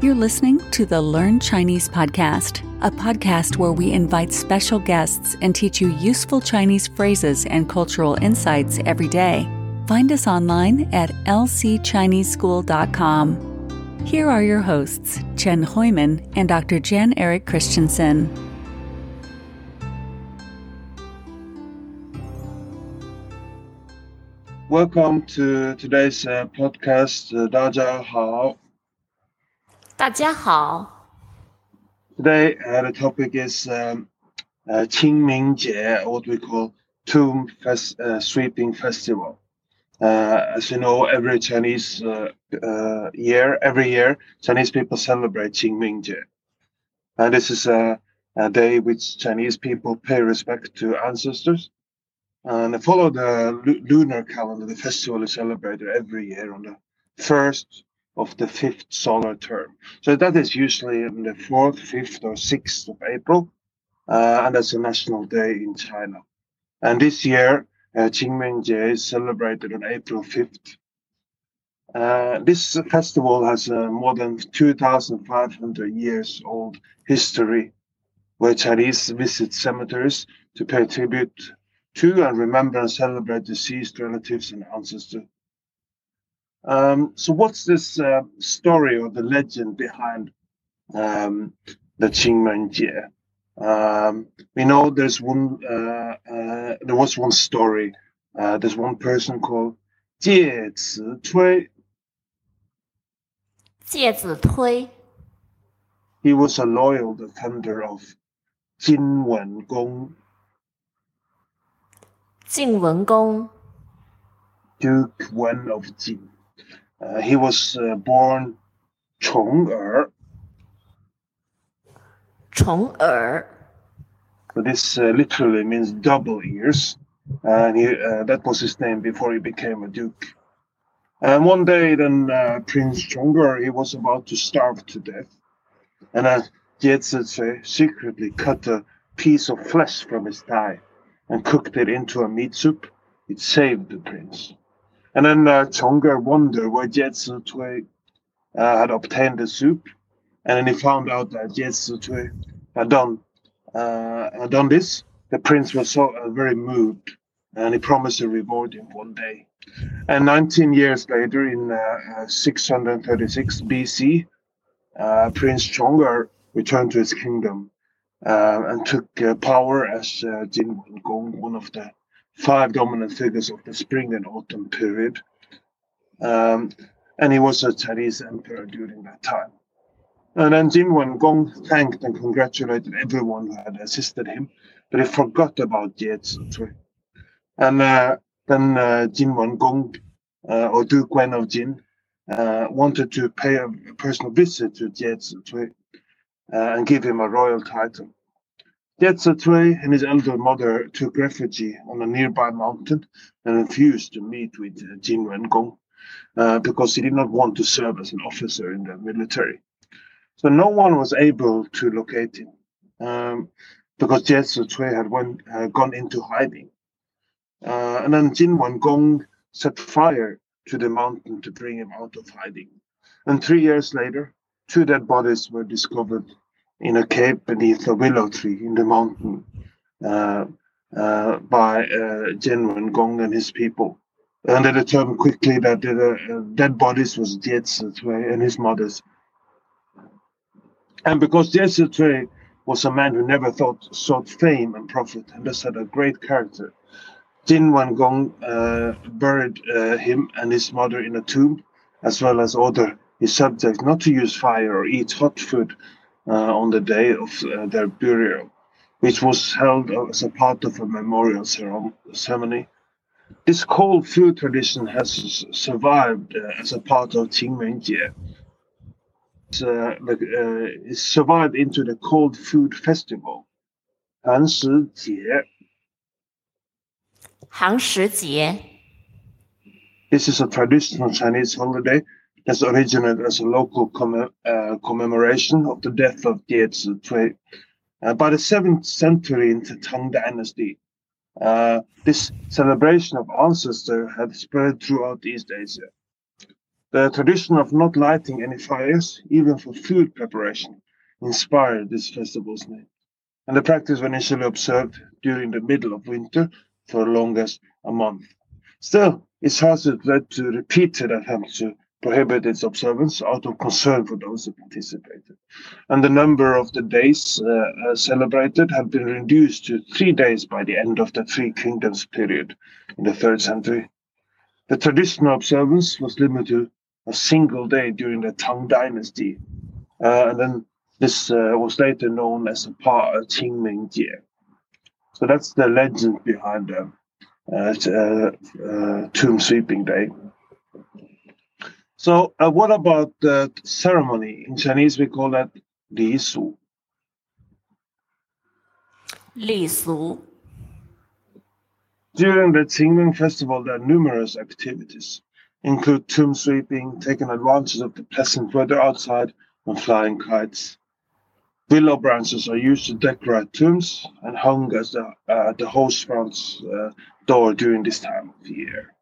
You're listening to the Learn Chinese Podcast, a podcast where we invite special guests and teach you useful Chinese phrases and cultural insights every day. Find us online at lcchineseschool.com. Here are your hosts, Chen Hoyman and Dr. Jan Eric Christensen. Welcome to today's uh, podcast, uh, Hao. 大家好。 Today, uh, the topic is um, uh, Qingmingjie, what we call Tomb Fest, uh, Sweeping Festival. Uh, as you know, every Chinese uh, uh, year, every year, Chinese people celebrate Qingmingjie. And this is a, a day which Chinese people pay respect to ancestors. And follow the lu- lunar calendar, the festival is celebrated every year on the first of the fifth solar term. So that is usually on the fourth, fifth, or sixth of April, uh, and that's a national day in China. And this year, uh, Qingmingjie is celebrated on April 5th. Uh, this festival has uh, more than 2,500 years old history, where Chinese visit cemeteries to pay tribute to and remember and celebrate deceased relatives and ancestors. Um, so, what's this uh, story or the legend behind um, the Qingmenjie? Um, we know there's one. Uh, uh, there was one story. Uh, there's one person called Jie Zitui. Jie Zitui. He was a loyal defender of Jin Wen Gong. Jin Wen Gong. Duke Wen of Jin. Uh, he was uh, born Chong'er. 重耳 So this uh, literally means double ears, and he, uh, that was his name before he became a duke. And one day, then uh, Prince Chong'er he was about to starve to death, and uh, Jie secretly cut a piece of flesh from his thigh and cooked it into a meat soup. It saved the prince. And then uh, Chong'er wondered where Jie Zicui uh, had obtained the soup, and then he found out that Jie Zicui had done uh, had done this, the prince was so uh, very moved, and he promised to reward him one day. And 19 years later, in uh, uh, 636 BC, uh, Prince Chong'er returned to his kingdom uh, and took uh, power as uh, Jin Gong, one of the five dominant figures of the spring and autumn period. Um, and he was a Chinese emperor during that time. And then Jin Gong thanked and congratulated everyone who had assisted him, but he forgot about Jie Zicui. And uh, then uh, Jin Gong, uh, or Duke Wen of Jin, uh, wanted to pay a personal visit to Jie Zicui uh, and give him a royal title. Zicui and his elder mother took refuge on a nearby mountain and refused to meet with Jin Gong uh, because he did not want to serve as an officer in the military. So no one was able to locate him um, because Zicui had went, uh, gone into hiding. Uh, and then Jin Wen Gong set fire to the mountain to bring him out of hiding. And three years later, two dead bodies were discovered in a cave beneath a willow tree in the mountain uh, uh, by uh, Jin Gong and his people. And they determined quickly that the uh, dead bodies was Jie Zicui and his mother's. And because Jie Zicui was a man who never thought sought fame and profit, and thus had a great character, Jin Gong uh, buried uh, him and his mother in a tomb, as well as ordered his subjects not to use fire or eat hot food on the day of uh, their burial, which was held as a part of a memorial cerom- ceremony. This cold food tradition has s- survived uh, as a part of Qingmenjie. It's, uh, like, uh, it survived into the cold food festival, Han Shi Jie. 寒食节 This is a traditional Chinese holiday that's originated as a local comm- uh, commemoration of the death of Zicui. Uh, by the 7th century in the Tang Dynasty, uh, this celebration of ancestor had spread throughout East Asia. The tradition of not lighting any fires, even for food preparation, inspired this festival's name. And the practice was initially observed during the middle of winter for long as a month. Still, its hazard led to repeated attempts to prohibit its observance out of concern for those who participated. And the number of the days uh, uh, celebrated had been reduced to three days by the end of the Three Kingdoms period in the third century. The traditional observance was limited to a single day during the Tang Dynasty, uh, and then this uh, was later known as a part of Qingming Jie. So that's the legend behind the uh, uh, Tomb Sweeping Day. So, uh, what about the ceremony? In Chinese, we call that Li Su. 礼俗 During the Qingming festival, there are numerous activities, include tomb sweeping, taking advantage of the pleasant weather outside, and flying kites. Willow branches are used to decorate tombs and hung as the, uh, the host front's uh, door during this time of year.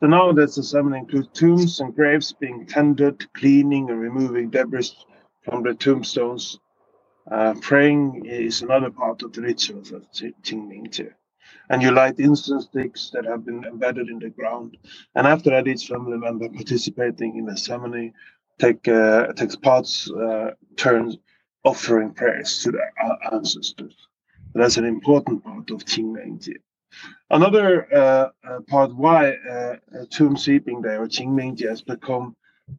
So nowadays, the ceremony includes tombs and graves being tended, cleaning and removing debris from the tombstones. Uh, praying is another part of the rituals of Qingming And you light incense sticks that have been embedded in the ground. And after that, each family member participating in the ceremony take uh, takes parts uh, turns offering prayers to their ancestors. That's an important part of Qingming Another uh, uh, part why uh, uh Tomb sweeping Day or Qingming Qingmingji has become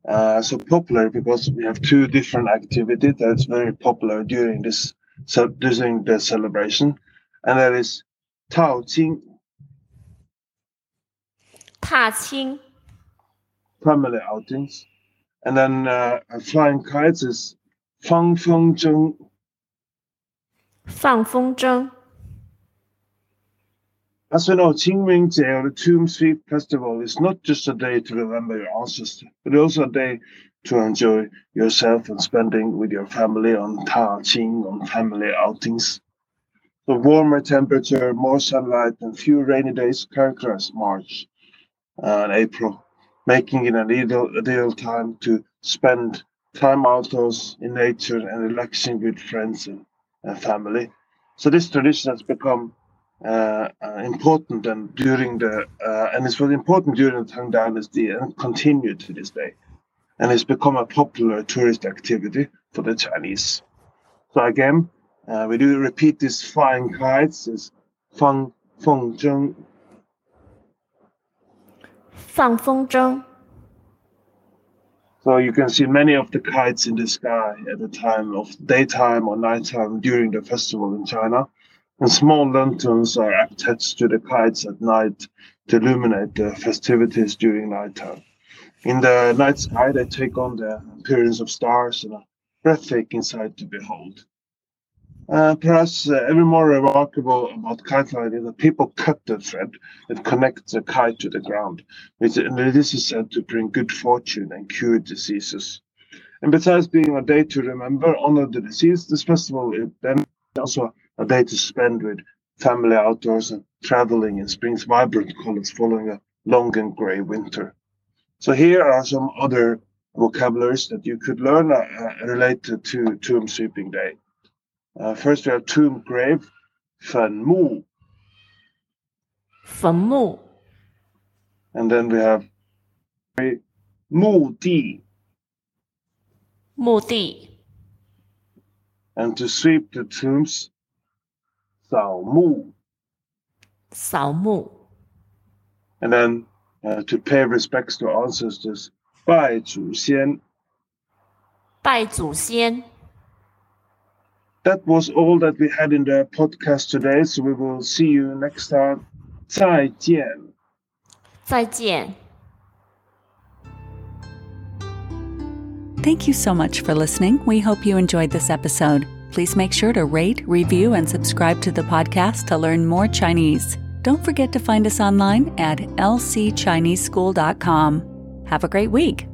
uh, so popular because we have two different activities that's very popular during this so during the celebration, and that is Ta Qing. Ta Qing. Family outings, and then uh, flying kites is Fang Feng Zheng. Fang Feng Zheng. As we know, Qingming Day or the Tomb Sweep Festival, is not just a day to remember your ancestors, but also a day to enjoy yourself and spending with your family on Ta Qing, on family outings. The warmer temperature, more sunlight, and few rainy days characterize March and April, making it an ideal, ideal time to spend time outdoors in nature and relaxing with friends and, and family. So this tradition has become uh, uh, important and during the uh, and it's very important during the Tang Dynasty and continued to this day, and it's become a popular tourist activity for the Chinese. So again, uh, we do repeat these flying kites. Is Fang Feng Zheng. Fang Feng Zheng. So you can see many of the kites in the sky at the time of daytime or nighttime during the festival in China and small lanterns are attached to the kites at night to illuminate the festivities during nighttime. In the night sky, they take on the appearance of stars and a breathtaking sight to behold. Uh, perhaps uh, even more remarkable about kite flying is that people cut the thread that connects the kite to the ground. Which, this is said to bring good fortune and cure diseases. And besides being a day to remember, honor the deceased, this festival is then also a day to spend with family outdoors and traveling in spring's vibrant colors following a long and gray winter. So here are some other vocabularies that you could learn uh, uh related to Tomb Sweeping Day. Uh, first, we have tomb grave, 坟墓,坟墓 and then we have 墓地,墓地 and to sweep the tombs, 扫墓,扫墓 and then uh, to pay respects to ancestors, 拜祖先.拜祖先 That was all that we had in the podcast today, so we will see you next time. 再见.再见。 Thank you so much for listening. We hope you enjoyed this episode. Please make sure to rate, review, and subscribe to the podcast to learn more Chinese. Don't forget to find us online at lcchineseschool.com. Have a great week.